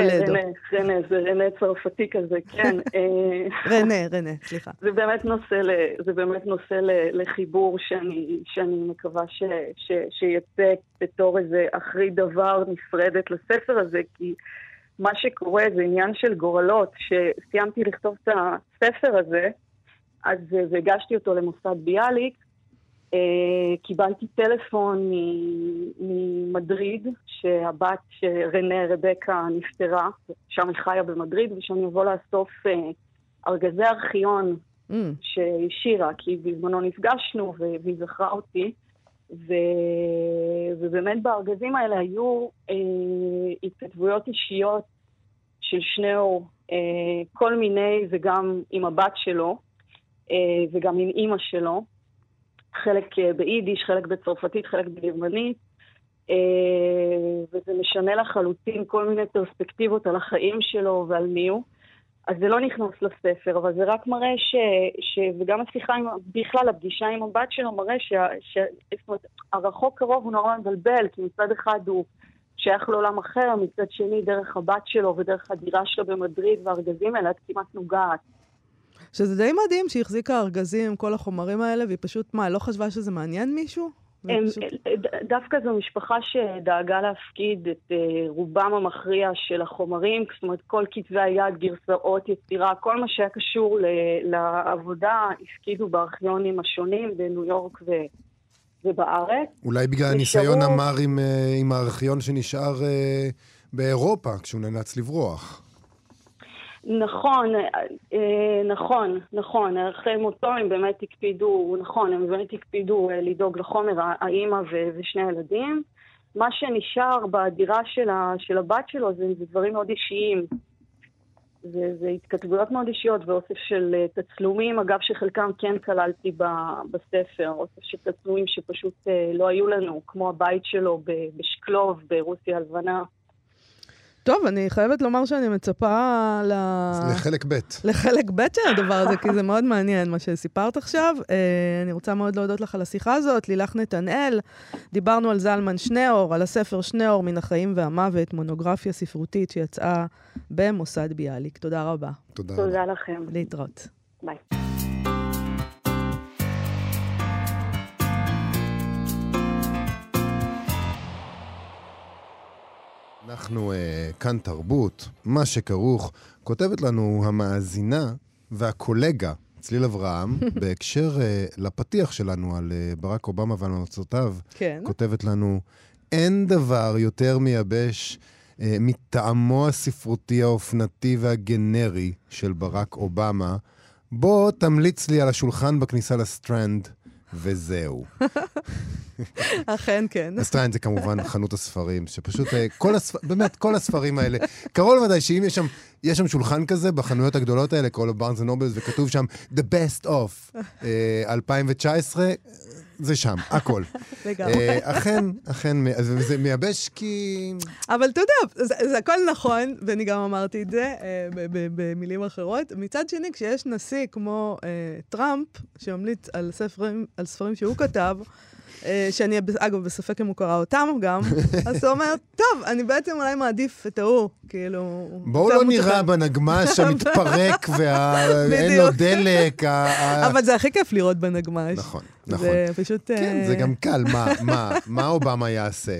רנה, זה רנה צרפתי כזה, כן. אה, רנה, רנה, סליחה. זה באמת נושא, ל, לחיבור שאני, שאני מקווה ש, ש, שיצא בתור איזה אחרית דבר נפרדת לספר הזה, כי מה שקורה זה עניין של גורלות. כשסיימתי לכתוב את הספר הזה, אז והגשתי אותו למוסד ביאליק, אה, קיבלתי טלפון ממדריד, שהבת שרנה רבקה נפטרה, שם היא חיה במדריד, ושאני אבוא לאסוף אה, ארגזי ארכיון Mm, שהיא שירה, כי בזמנו נפגשנו והיא זכרה אותי. ו... ובאמת בארגזים האלה היו אה, התכתבויות אישיות של שניאור, אה, כל מיני, וגם עם הבת שלו, אה, וגם עם אימא שלו. חלק אה, ביידיש, חלק בצרפתית, חלק בגרמנית. אה, וזה משנה לחלוטין כל מיני פרספקטיבות על החיים שלו ועל מי הוא. אז זה לא נכנס לספר, אבל זה רק מראה ש... ש... וגם השיחה עם... בכלל, הפגישה עם הבת שלו מראה ש... ש... זאת אומרת, הרחוק קרוב הוא נורא מבלבל, כי מצד אחד הוא שייך לעולם אחר, מצד שני, דרך הבת שלו ודרך הדירה שלו במדריד והארגזים האלה, את כמעט נוגעת. שזה די מדהים שהיא החזיקה ארגזים עם כל החומרים האלה, והיא פשוט, מה, לא חשבה שזה מעניין מישהו? הם, פשוט- ד- דווקא זו משפחה שדאגה להפקיד את אה, רובם המכריע של החומרים, זאת אומרת כל כתבי היד, גרסאות, יצירה, כל מה שהיה קשור לעבודה, הפקידו בארכיונים השונים בניו יורק ו- ובארץ. אולי בגלל הניסיון המר עם, אה, עם הארכיון שנשאר אה, באירופה, כשהוא נאלץ לברוח. נכון, אה, אה, נכון, נכון, אחרי מותו הם באמת הקפידו, נכון, הם באמת הקפידו אה, לדאוג לחומר, האימא ושני הילדים. מה שנשאר בדירה של, ה- של הבת שלו זה, זה דברים מאוד אישיים. זה, זה התכתבויות מאוד אישיות ואוסף של תצלומים, אגב שחלקם כן כללתי ב- בספר, אוסף של תצלומים שפשוט לא היו לנו, כמו הבית שלו בשקלוב ברוסיה הלבנה. טוב, אני חייבת לומר שאני מצפה ל... לחלק ב'. לחלק ב' של הדבר הזה, כי זה מאוד מעניין מה שסיפרת עכשיו. אה, אני רוצה מאוד להודות לך על השיחה הזאת. לילך נתנאל, דיברנו על זלמן שניאור, על הספר שניאור מן החיים והמוות, מונוגרפיה ספרותית שיצאה במוסד ביאליק. תודה רבה. תודה. תודה לכם. להתראות. ביי. אנחנו אה, כאן תרבות, מה שכרוך. כותבת לנו המאזינה והקולגה, צליל אברהם, בהקשר אה, לפתיח שלנו על אה, ברק אובמה ועל המלצותיו, כן. כותבת לנו, אין דבר יותר מייבש אה, מטעמו הספרותי האופנתי והגנרי של ברק אובמה. בוא תמליץ לי על השולחן בכניסה לסטרנד, וזהו. אכן כן. הסטרנד זה כמובן חנות הספרים, שפשוט, אה, כל הספ... באמת, כל הספרים האלה, קרוב לוודאי שאם יש שם, יש שם שולחן כזה בחנויות הגדולות האלה, לו Barnes & Nobles, וכתוב שם The Best of אה, 2019, זה שם, הכל. לגמרי. אה, אכן, אכן, זה מייבש כי... אבל אתה יודע, זה, הכל נכון, ואני גם אמרתי את זה אה, במילים אחרות. מצד שני, כשיש נשיא כמו אה, טראמפ, שממליץ על ספרים, שהוא כתב, אה, שאני, אגב, בספק אם הוא קרא אותם גם, אז הוא אומר, טוב, אני בעצם אולי מעדיף את ההוא, כאילו... בואו לא נירה. בנגמש המתפרק ואין לו. דלק. אבל זה הכי כיף לראות בנגמש. נכון, נכון. זה פשוט... כן, אה, זה גם קל, מה, מה, מה אובמה יעשה?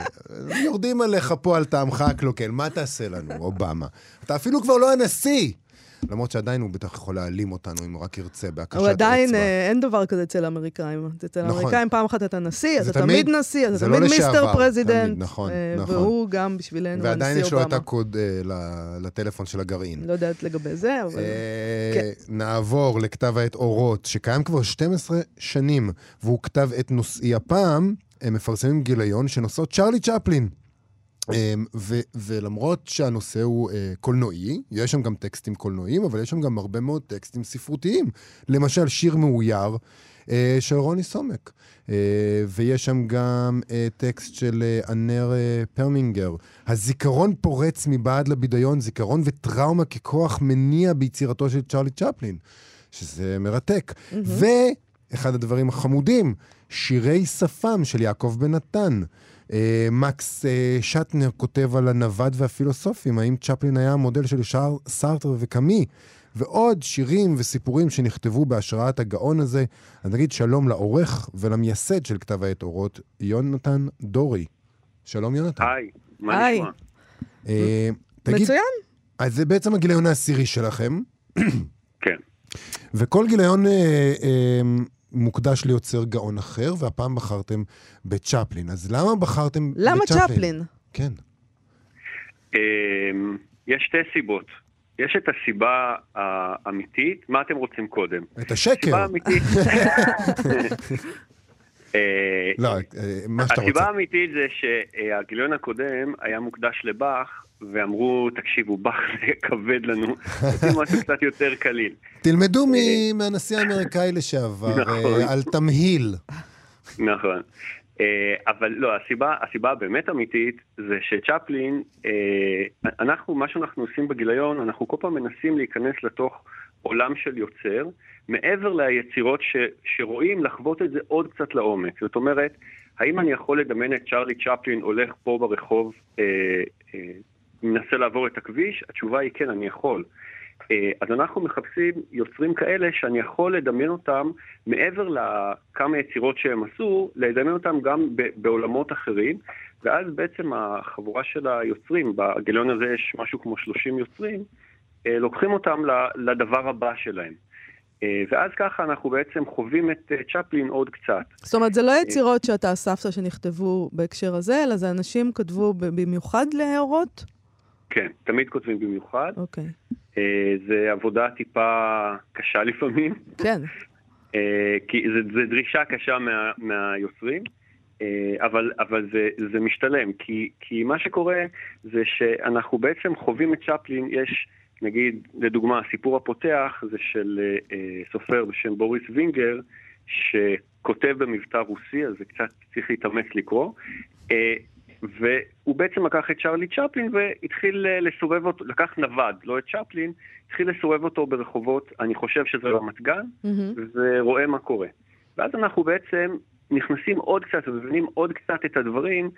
יורדים עליך פה על טעמך הקלוקל, מה תעשה לנו, אובמה? אתה אפילו כבר לא הנשיא! למרות שעדיין הוא בטח יכול להעלים אותנו אם הוא רק ירצה בהקשת הוא עדיין, אצבע. אה, אין דבר כזה אצל האמריקאים. אצל נכון. האמריקאים פעם אחת אתה נשיא, זה אתה תמיד תמיד- נשיא, אתה זה לא תמיד לשעבר, Mister President. תמיד, נכון, אה, נכון. והוא גם בשבילנו ועדיין הנשיא יש לו את אובמה. הקוד אה, לטלפון של הגרעין. לא יודעת לגבי זה, אבל... אה, כן. נעבור לכתב העת אורות, שקיים כבר 12 שנים, והוא כתב עת נושאי הפעם, הם מפרסמים גיליון שנושאות צ'רלי צ'פלין. אמ, ו- ולמרות שהנושא הוא uh, קולנועי, יש שם גם טקסטים קולנועיים, אבל יש שם גם הרבה מאוד טקסטים ספרותיים. למשל, שיר מאויר uh, של רוני סומק. Uh, ויש שם גם uh, טקסט של uh, אנר uh, פרמינגר. הזיכרון פורץ מבעד לבידיון, זיכרון וטראומה ככוח מניע ביצירתו של צ'רלי צ'פלין, שזה מרתק. Mm-hmm. ואחד הדברים החמודים, שירי שפם של יעקב בן נתן. אה, מקס אה, שטנר כותב על הנווד והפילוסופים, האם צ'פלין היה המודל של סארטר וקאמי, ועוד שירים וסיפורים שנכתבו בהשראת הגאון הזה. אז נגיד שלום לעורך ולמייסד של כתב העת אורות, יונתן דורי. שלום יונתן. היי, מה נשמע? אה, תגיד, מצוין. אז זה בעצם הגיליון העשירי שלכם, כן. וכל גיליון אה, אה, מוקדש ליוצר גאון אחר, והפעם בחרתם בצ'פלין. אז למה בחרתם למה בצ'פלין? צ'פלין? כן. אמ, יש שתי סיבות. יש את הסיבה האמיתית, מה אתם רוצים קודם? את השקר. הסיבה האמיתית... אה, לא, אה, מה שאתה הסיבה רוצה. האמיתית זה שהגיליון הקודם היה מוקדש לבאך, ואמרו, תקשיבו, באך זה כבד לנו, רוצים משהו קצת יותר קליל. תלמדו מ- מהנשיא האמריקאי לשעבר נכון. אה, על תמהיל. נכון. אה, אבל לא, הסיבה, הסיבה הבאמת אמיתית זה שצ'פלין, אה, אנחנו, מה שאנחנו עושים בגיליון, אנחנו כל פעם מנסים להיכנס לתוך עולם של יוצר, מעבר ליצירות ש, שרואים, לחוות את זה עוד קצת לעומק. זאת אומרת, האם אני יכול לדמיין את צ'רלי צ'פלין הולך פה ברחוב, אה, אה, מנסה לעבור את הכביש? התשובה היא כן, אני יכול. אה, אז אנחנו מחפשים יוצרים כאלה שאני יכול לדמיין אותם מעבר לכמה יצירות שהם עשו, לדמיין אותם גם בעולמות אחרים, ואז בעצם החבורה של היוצרים, בגיליון הזה יש משהו כמו 30 יוצרים, אה, לוקחים אותם לדבר הבא שלהם. אה, ואז ככה אנחנו בעצם חווים את צ'פלין עוד קצת. זאת אומרת, זה לא יצירות שאתה אספת שנכתבו בהקשר הזה, אלא זה אנשים כתבו במיוחד להערות? כן, תמיד כותבים במיוחד. אוקיי. אה, זה עבודה טיפה קשה לפעמים. כן. אה, כי זה, זה דרישה קשה מה, מהיוצרים, אה, אבל, אבל זה, זה משתלם, כי, כי מה שקורה זה שאנחנו בעצם חווים את צ'פלין, יש נגיד, לדוגמה, הסיפור הפותח זה של אה, סופר בשם בוריס וינגר, שכותב במבטא רוסי, אז זה קצת צריך להתאמץ לקרוא. אה, והוא בעצם לקח את צ'רלי צ'פלין והתחיל אה, לסובב אותו, לקח נווד, לא את צ'פלין, התחיל לסובב אותו ברחובות, אני חושב שזה רמת גן, מהמם. ורואה מה קורה. ואז אנחנו בעצם נכנסים עוד קצת ומבינים עוד קצת את הדברים,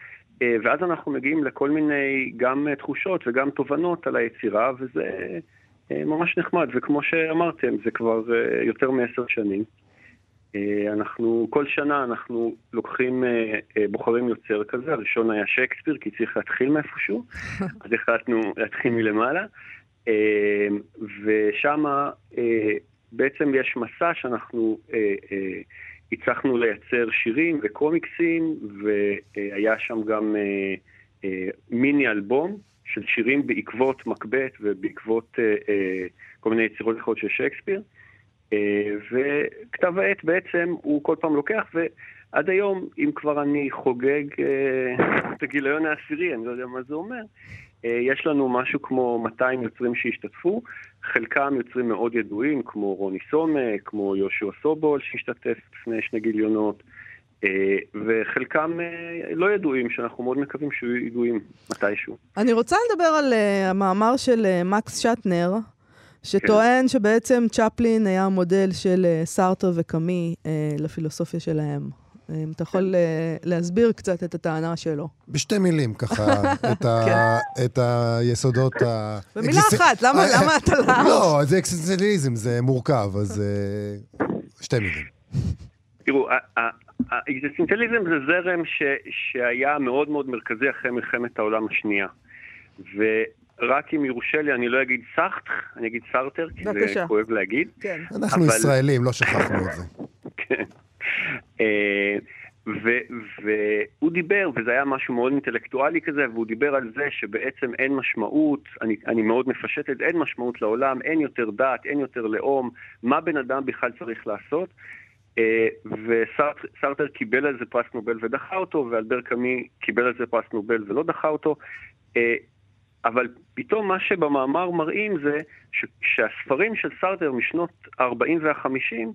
אה, ואז אנחנו מגיעים לכל מיני גם אה, תחושות וגם תובנות על היצירה, וזה ממש נחמד, וכמו שאמרתם, זה כבר יותר מעשר שנים. אה, אנחנו, כל שנה אנחנו לוקחים, אה, אה, בוחרים יוצר כזה, הראשון היה שייקספיר, כי צריך להתחיל מאיפשהו, אז החלטנו להתחיל מלמעלה, ושם בעצם יש מסע שאנחנו הצלחנו לייצר שירים וקומיקסים, והיה שם גם מיני אלבום של שירים בעקבות מקבט ובעקבות כל מיני יצירות אחרות של שייקספיר. אה, וכתב העת בעצם הוא כל פעם לוקח, ועד היום, אם כבר אני חוגג אה, את הגיליון העשירי, אני לא יודע מה זה אומר, אה, יש לנו משהו כמו 200 יוצרים שהשתתפו, חלקם יוצרים מאוד ידועים, כמו רוני סומק, כמו יהושע סובול שהשתתף לפני שני גיליונות, וחלקם לא ידועים, שאנחנו מאוד מקווים שיהיו ידועים מתישהו. אני רוצה לדבר על המאמר של מקס שטנר, שטוען שבעצם צ'פלין היה המודל של uh, סארטר וקאמי uh, לפילוסופיה שלהם. אה, אם אתה יכול להסביר קצת את הטענה שלו. בשתי מילים, ככה, את, ה, את היסודות ה... כן. במילה אחת, למה- אה, למה אתה לא- לא, זה אקסטנציאליזם, זה מורכב, אז אה, שתי מילים. תראו, ה- ה- האקזיסטנציאליזם זה זרם ש, שהיה מאוד מאוד מרכזי אחרי מלחמת העולם השנייה. ורק אם יורשה לי, אני לא אגיד סארטר, אני אגיד סארטר, כי בבקשה. זה כואב להגיד. כן. אנחנו אבל- ישראלים, לא שכחנו את זה. כן. אה, והוא דיבר, וזה היה משהו מאוד אינטלקטואלי כזה, והוא דיבר על זה שבעצם אין משמעות, אני, אני מאוד מפשט את זה, אין משמעות לעולם, אין יותר דת, אין יותר לאום, מה בן אדם בכלל צריך לעשות. אה, וסרטר קיבל על זה פרס נובל ודחה אותו, ואלבר קאמי קיבל על זה פרס נובל ולא דחה אותו. אבל פתאום מה שבמאמר מראים זה ש- שהספרים של סרטר משנות ה-40 וה-50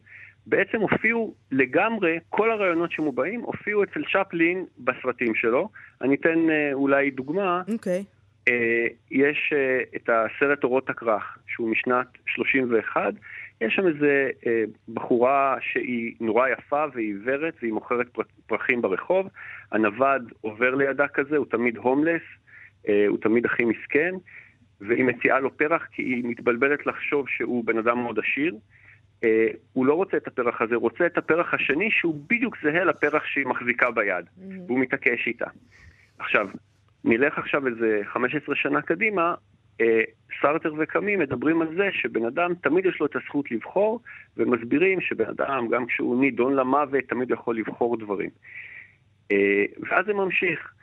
בעצם הופיעו לגמרי, כל הרעיונות שמובעים הופיעו אצל צ'פלין בסרטים שלו. אני אתן אה, אולי דוגמה. אוקיי. אה, יש אה, את הסרט אורות הכרך, שהוא משנת 31. יש שם איזה אה, בחורה שהיא נורא יפה והיא עיוורת והיא מוכרת פר- פרחים ברחוב. הנווד עובר לידה כזה, הוא תמיד הומלס, הוא תמיד הכי מסכן, והיא מציעה לו פרח כי היא מתבלבלת לחשוב שהוא בן אדם מאוד עשיר. אה, הוא לא רוצה את הפרח הזה, הוא רוצה את הפרח השני שהוא בדיוק זהה לפרח שהיא מחזיקה ביד, והוא מתעקש איתה. עכשיו, נלך עכשיו איזה 15 שנה קדימה, אה, סרטר וקאמי מדברים על זה שבן אדם תמיד יש לו את הזכות לבחור, ומסבירים שבן אדם, גם כשהוא נידון למוות, תמיד יכול לבחור דברים. אה, ואז זה ממשיך.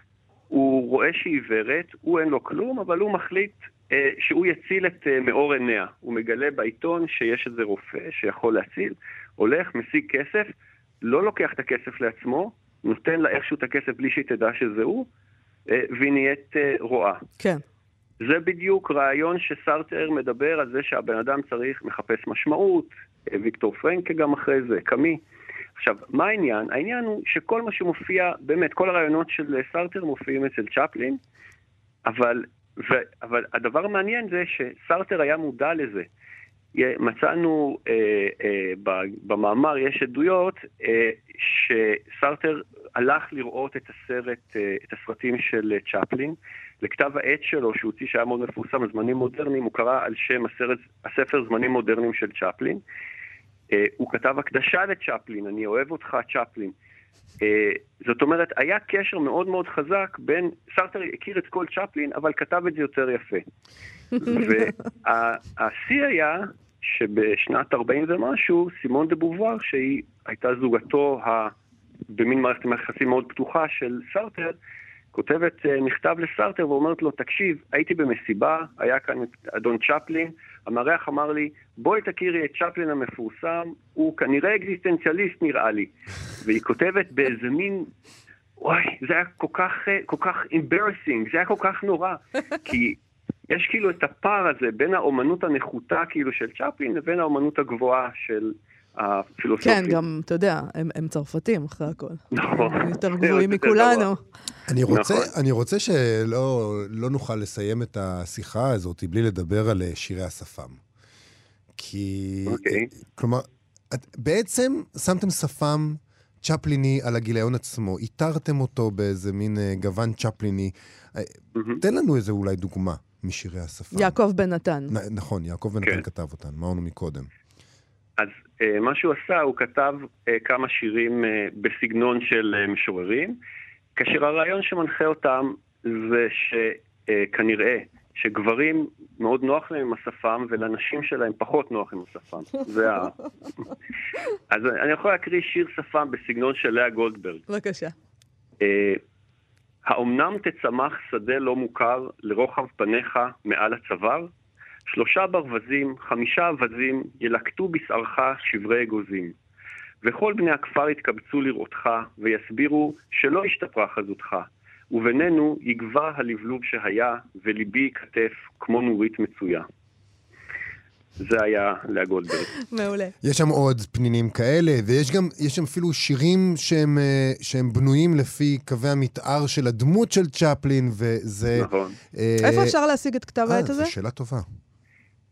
הוא רואה שהיא עיוורת, הוא אין לו כלום, אבל הוא מחליט אה, שהוא יציל את אה, מאור עיניה. הוא מגלה בעיתון שיש איזה רופא שיכול להציל, הולך, משיג כסף, לא לוקח את הכסף לעצמו, נותן לה איכשהו את הכסף בלי שהיא תדע שזה הוא, אה, והיא נהיית אה, רואה. כן. זה בדיוק רעיון שסרטר מדבר על זה שהבן אדם צריך, מחפש משמעות, אה, ויקטור פרנקה גם אחרי זה, קאמי. עכשיו, מה העניין? העניין הוא שכל מה שמופיע, באמת, כל הרעיונות של סרטר מופיעים אצל צ'פלין, אבל, ו, אבל הדבר המעניין זה שסרטר היה מודע לזה. מצאנו, אה, אה, ב- במאמר יש עדויות אה, שסרטר הלך לראות את הסרט, אה, את הסרטים של צ'פלין. לכתב העת שלו, שהוא הוציא שהיה מאוד מפורסם, זמנים מודרניים, הוא קרא על שם הסרט, הספר זמנים מודרניים של צ'פלין. אה, הוא כתב הקדשה לצ'פלין, אני אוהב אותך צ'פלין. אה, זאת אומרת, היה קשר מאוד מאוד חזק בין, סרטר הכיר את כל צ'פלין, אבל כתב את זה יותר יפה. והשיא היה שבשנת 40 ומשהו, סימון דה בובואר, שהיא הייתה זוגתו ה... במין מערכת יחסים מאוד פתוחה של סרטר, כותבת אה, מכתב לסרטר ואומרת לו, תקשיב, הייתי במסיבה, היה כאן אדון צ'פלין, המארח אמר לי, בואי תכירי את צ'פלין המפורסם, הוא כנראה אקזיסטנציאליסט נראה לי. והיא כותבת באיזה מין, וואי, זה היה כל כך, אה, כל כך embarrassing, זה היה כל כך נורא, כי יש כאילו את הפער הזה בין האומנות הנחותה כאילו של צ'פלין לבין האומנות הגבוהה של הפילוסופיה. כן, גם, אתה יודע, הם, הם צרפתים אחרי הכל. נכון. הם יותר גבוהים מכולנו. אני רוצה, נכון. אני רוצה שלא לא נוכל לסיים את השיחה הזאת בלי לדבר על אה, שירי השפם. כי... אוקיי. כלומר, את, בעצם שמתם שפם צ'פליני על הגיליון עצמו, איתרתם אותו באיזה מין אה, גוון צ'פליני. אה, מהמם. תן לנו איזה אולי דוגמה משירי השפם. יעקב בן נתן. נ, נכון, יעקב בן נתן כן. כתב אותן, אמרנו מקודם. אז אה, מה שהוא עשה, הוא כתב אה, כמה שירים אה, בסגנון של אה, משוררים, כאשר הרעיון שמנחה אותם זה שכנראה שגברים מאוד נוח להם עם השפם ולנשים שלהם פחות נוח עם השפם. זה ה... אז אני יכול להקריא שיר שפם בסגנון של לאה גולדברג. בבקשה. אה, האומנם תצמח שדה לא מוכר לרוחב פניך מעל הצוואר? שלושה ברווזים, חמישה אווזים, ילקטו בשערך שברי אגוזים. וכל בני הכפר יתקבצו לראותך, ויסבירו שלא השתפרה חזותך. ובינינו יגבה הלבלוב שהיה, וליבי ייכתף כמו נורית מצויה. זה היה לאה גולדברג. מעולה. יש שם עוד פנינים כאלה, ויש גם, יש שם אפילו שירים שהם, אה, שהם בנויים לפי קווי המתאר של הדמות של צ'פלין, וזה... נכון. אה, איפה אפשר להשיג את כתב אה, העת הזה? זו שאלה טובה.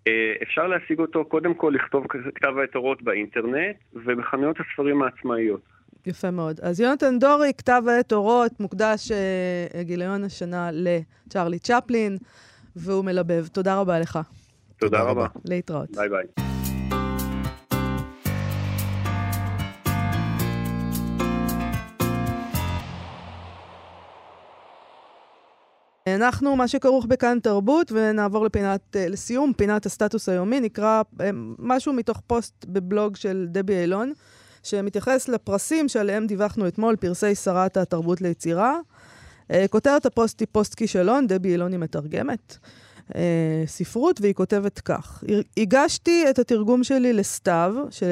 אה, אפשר להשיג אותו, קודם כל לכתוב כתב העת אורות באינטרנט, ובחנויות הספרים העצמאיות. יפה מאוד. אז יונתן דורי, כתב העת אורות, מוקדש אה, גיליון השנה לצ'רלי צ'פלין, והוא מלבב. תודה רבה לך. תודה תודה רבה. רבה. להתראות. ביי ביי. אנחנו, מה שכרוך בכאן תרבות, ונעבור לפינת, אה, לסיום, פינת הסטטוס היומי, נקרא אה, משהו מתוך פוסט בבלוג של דבי אילון, שמתייחס לפרסים שעליהם דיווחנו אתמול, פרסי שרת התרבות ליצירה. אה, כותרת הפוסט היא פוסט כישלון, דבי אילון, מתרגמת. אה, ספרות, והיא כותבת כך: הגשתי את התרגום שלי לסתיו, של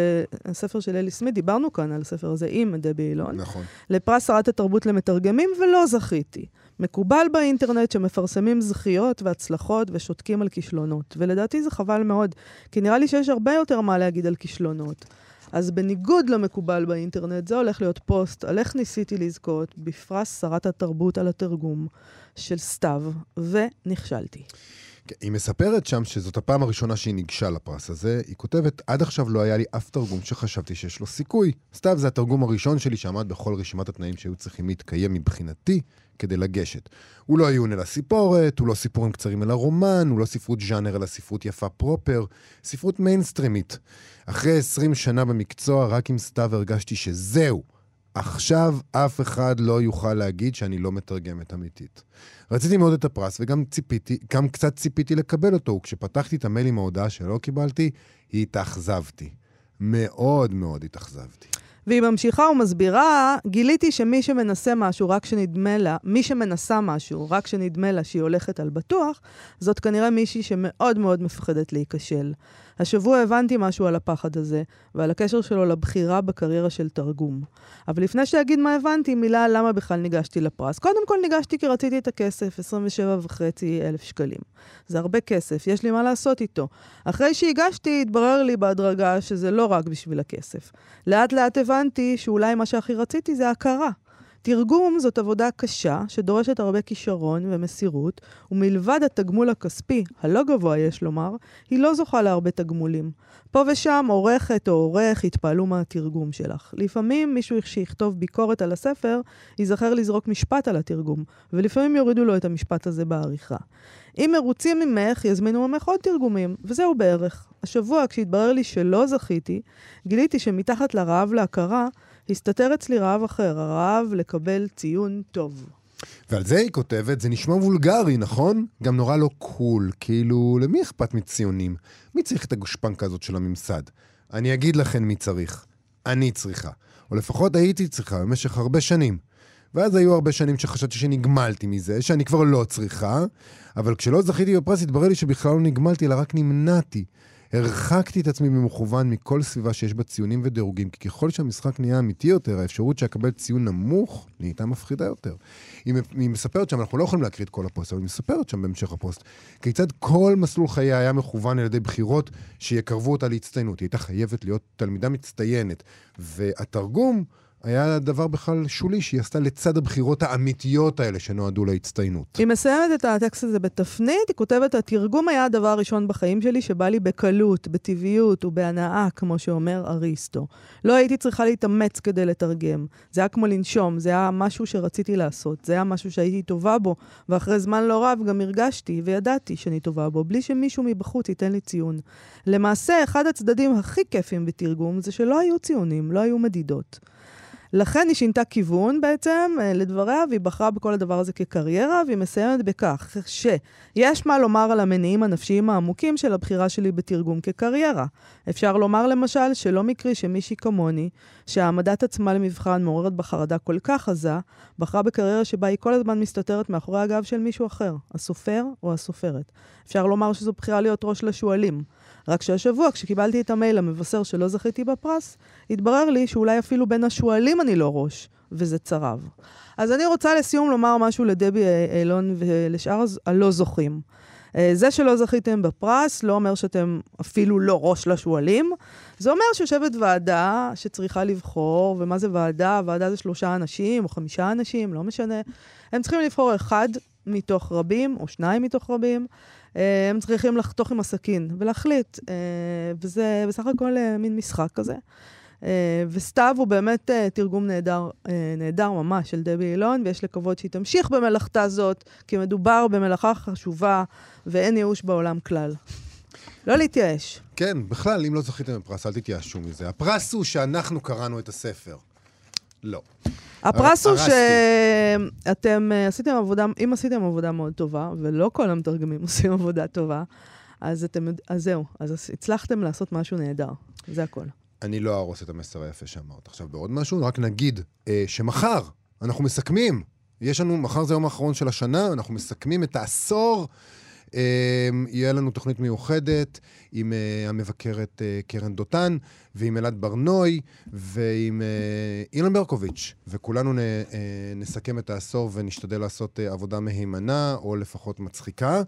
הספר של אלי סמית, דיברנו כאן על הספר הזה עם דבי אילון, נכון. לפרס שרת התרבות למתרגמים, ולא זכיתי. מקובל באינטרנט שמפרסמים זכיות והצלחות ושותקים על כישלונות, ולדעתי זה חבל מאוד, כי נראה לי שיש הרבה יותר מה להגיד על כישלונות. אז בניגוד למקובל באינטרנט, זה הולך להיות פוסט על איך ניסיתי לזכות בפרס שרת התרבות על התרגום של סתיו, ונכשלתי. היא מספרת שם שזאת הפעם הראשונה שהיא ניגשה לפרס הזה. היא כותבת, עד עכשיו לא היה לי אף תרגום שחשבתי שיש לו סיכוי. סתיו זה התרגום הראשון שלי שעמד בכל רשימת התנאים שהיו צריכים להתקיים מבחינתי כדי לגשת. הוא לא עיון אלא סיפורת, הוא לא סיפורים קצרים אלא רומן, הוא לא ספרות ז'אנר אלא ספרות יפה proper, ספרות מיינסטרימית. אחרי 20 שנה במקצוע, רק עם סתיו הרגשתי שזהו. עכשיו אף אחד לא יוכל להגיד שאני לא מתרגמת אמיתית. רציתי מאוד את הפרס וגם ציפיתי, גם קצת ציפיתי לקבל אותו, וכשפתחתי את המייל עם ההודעה שלא קיבלתי, התאכזבתי. מאוד מאוד התאכזבתי. והיא ממשיכה ומסבירה, גיליתי שמי שמנסה משהו רק כשנדמה לה, מי שמנסה משהו רק כשנדמה לה שהיא הולכת על בטוח, זאת כנראה מישהי שמאוד מאוד מפחדת להיכשל. השבוע הבנתי משהו על הפחד הזה, ועל הקשר שלו לבחירה בקריירה של תרגום. אבל לפני שאגיד מה הבנתי, מילה על למה בכלל ניגשתי לפרס. קודם כל ניגשתי כי רציתי את הכסף, 27.5 אלף שקלים. זה הרבה כסף, יש לי מה לעשות איתו. אחרי שהגשתי, התברר לי בהדרגה שזה לא רק בשביל הכסף. לאט לאט הבנתי שאולי מה שהכי רציתי זה הכרה. תרגום זאת עבודה קשה, שדורשת הרבה כישרון ומסירות, ומלבד התגמול הכספי, הלא גבוה יש לומר, היא לא זוכה להרבה תגמולים. פה ושם עורכת או עורך יתפעלו מהתרגום שלך. לפעמים מישהו שיכתוב ביקורת על הספר, ייזכר לזרוק משפט על התרגום, ולפעמים יורידו לו את המשפט הזה בעריכה. אם מרוצים ממך, יזמינו ממך עוד תרגומים, וזהו בערך. השבוע, כשהתברר לי שלא זכיתי, גיליתי שמתחת לרעב להכרה, הסתתר אצלי רעב אחר, הרעב לקבל ציון טוב. ועל זה היא כותבת, זה נשמע וולגרי, נכון? גם נורא לא קול, כאילו, למי אכפת מציונים? מי צריך את הגושפנקה הזאת של הממסד? אני אגיד לכם מי צריך. אני צריכה. או לפחות הייתי צריכה במשך הרבה שנים. ואז היו הרבה שנים שחשבתי שנגמלתי מזה, שאני כבר לא צריכה, אבל כשלא זכיתי בפרס התברר לי שבכלל לא נגמלתי, אלא רק נמנעתי. הרחקתי את עצמי במכוון מכל סביבה שיש בה ציונים ודירוגים, כי ככל שהמשחק נהיה אמיתי יותר, האפשרות שאקבל ציון נמוך נהייתה מפחידה יותר. היא, היא מספרת שם, אנחנו לא יכולים להקריא את כל הפוסט, אבל היא מספרת שם בהמשך הפוסט, כיצד כל מסלול חייה היה מכוון על ידי בחירות שיקרבו אותה להצטיינות. היא הייתה חייבת להיות תלמידה מצטיינת. והתרגום... היה דבר בכלל שולי שהיא עשתה לצד הבחירות האמיתיות האלה שנועדו להצטיינות. היא מסיימת את הטקסט הזה בתפנית, היא כותבת, התרגום היה הדבר הראשון בחיים שלי שבא לי בקלות, בטבעיות ובהנאה, כמו שאומר אריסטו. לא הייתי צריכה להתאמץ כדי לתרגם. זה היה כמו לנשום, זה היה משהו שרציתי לעשות, זה היה משהו שהייתי טובה בו, ואחרי זמן לא רב גם הרגשתי וידעתי שאני טובה בו, בלי שמישהו מבחוץ ייתן לי ציון. למעשה, אחד הצדדים הכי כיפים בתרגום זה שלא היו ציונים, לא היו מדידות. לכן היא שינתה כיוון בעצם אה, לדבריה, והיא בחרה בכל הדבר הזה כקריירה, והיא מסיימת בכך שיש מה לומר על המניעים הנפשיים העמוקים של הבחירה שלי בתרגום כקריירה. אפשר לומר למשל שלא מקרי שמישהי כמוני, שהעמדת עצמה למבחן מעוררת בחרדה כל כך עזה, בחרה בקריירה שבה היא כל הזמן מסתתרת מאחורי הגב של מישהו אחר, הסופר או הסופרת. אפשר לומר שזו בחירה להיות ראש לשועלים. רק שהשבוע, כשקיבלתי את המייל המבשר שלא זכיתי בפרס, התברר לי שאולי אפילו בין השועלים אני לא ראש, וזה צרב. אז אני רוצה לסיום לומר משהו לדבי אילון ולשאר הלא זוכים. אה, זה שלא זכיתם בפרס לא אומר שאתם אפילו לא ראש לשועלים. זה אומר שיושבת ועדה שצריכה לבחור, ומה זה ועדה? ועדה זה שלושה אנשים או חמישה אנשים, לא משנה. הם צריכים לבחור אחד מתוך רבים, או שניים מתוך רבים. אה, הם צריכים לחתוך עם הסכין ולהחליט, אה, וזה בסך הכל אה, מין משחק כזה. וסתיו הוא באמת תרגום נהדר, נהדר ממש של דבי אילון, ויש לקוות שהיא תמשיך במלאכתה זאת, כי מדובר במלאכה חשובה ואין ייאוש בעולם כלל. לא להתייאש. כן, בכלל, אם לא זכיתם בפרס, אל תתייאשו מזה. הפרס הוא שאנחנו קראנו את הספר. לא. הפרס הוא שאתם אה, עשיתם עבודה, אם עשיתם עבודה מאוד טובה, ולא כל המתרגמים עושים עבודה טובה, אז, אתם, אז זהו, אז הצלחתם לעשות משהו נהדר. זה הכל. אני לא אהרוס את המסר היפה שאמרת. עכשיו, בעוד משהו, רק נגיד אה, שמחר אנחנו מסכמים יש לנו, מחר זה היום האחרון של השנה, אנחנו מסכמים את העשור. אמ, יהיה לנו תוכנית מיוחדת עם uh, המבקרת uh, קרן דותן, ועם אלעד ברנוי, ועם uh, אילן ברקוביץ', וכולנו נ, נסכם את העשור ונשתדל לעשות עבודה מהימנה, או לפחות מצחיקה.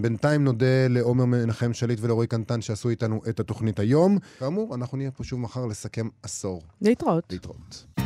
בינתיים נודה לעומר מנחם שליט ולרועי קנטן שעשו איתנו את התוכנית היום. כאמור, אנחנו נהיה פה שוב מחר לסכם עשור. להתראות. להתראות.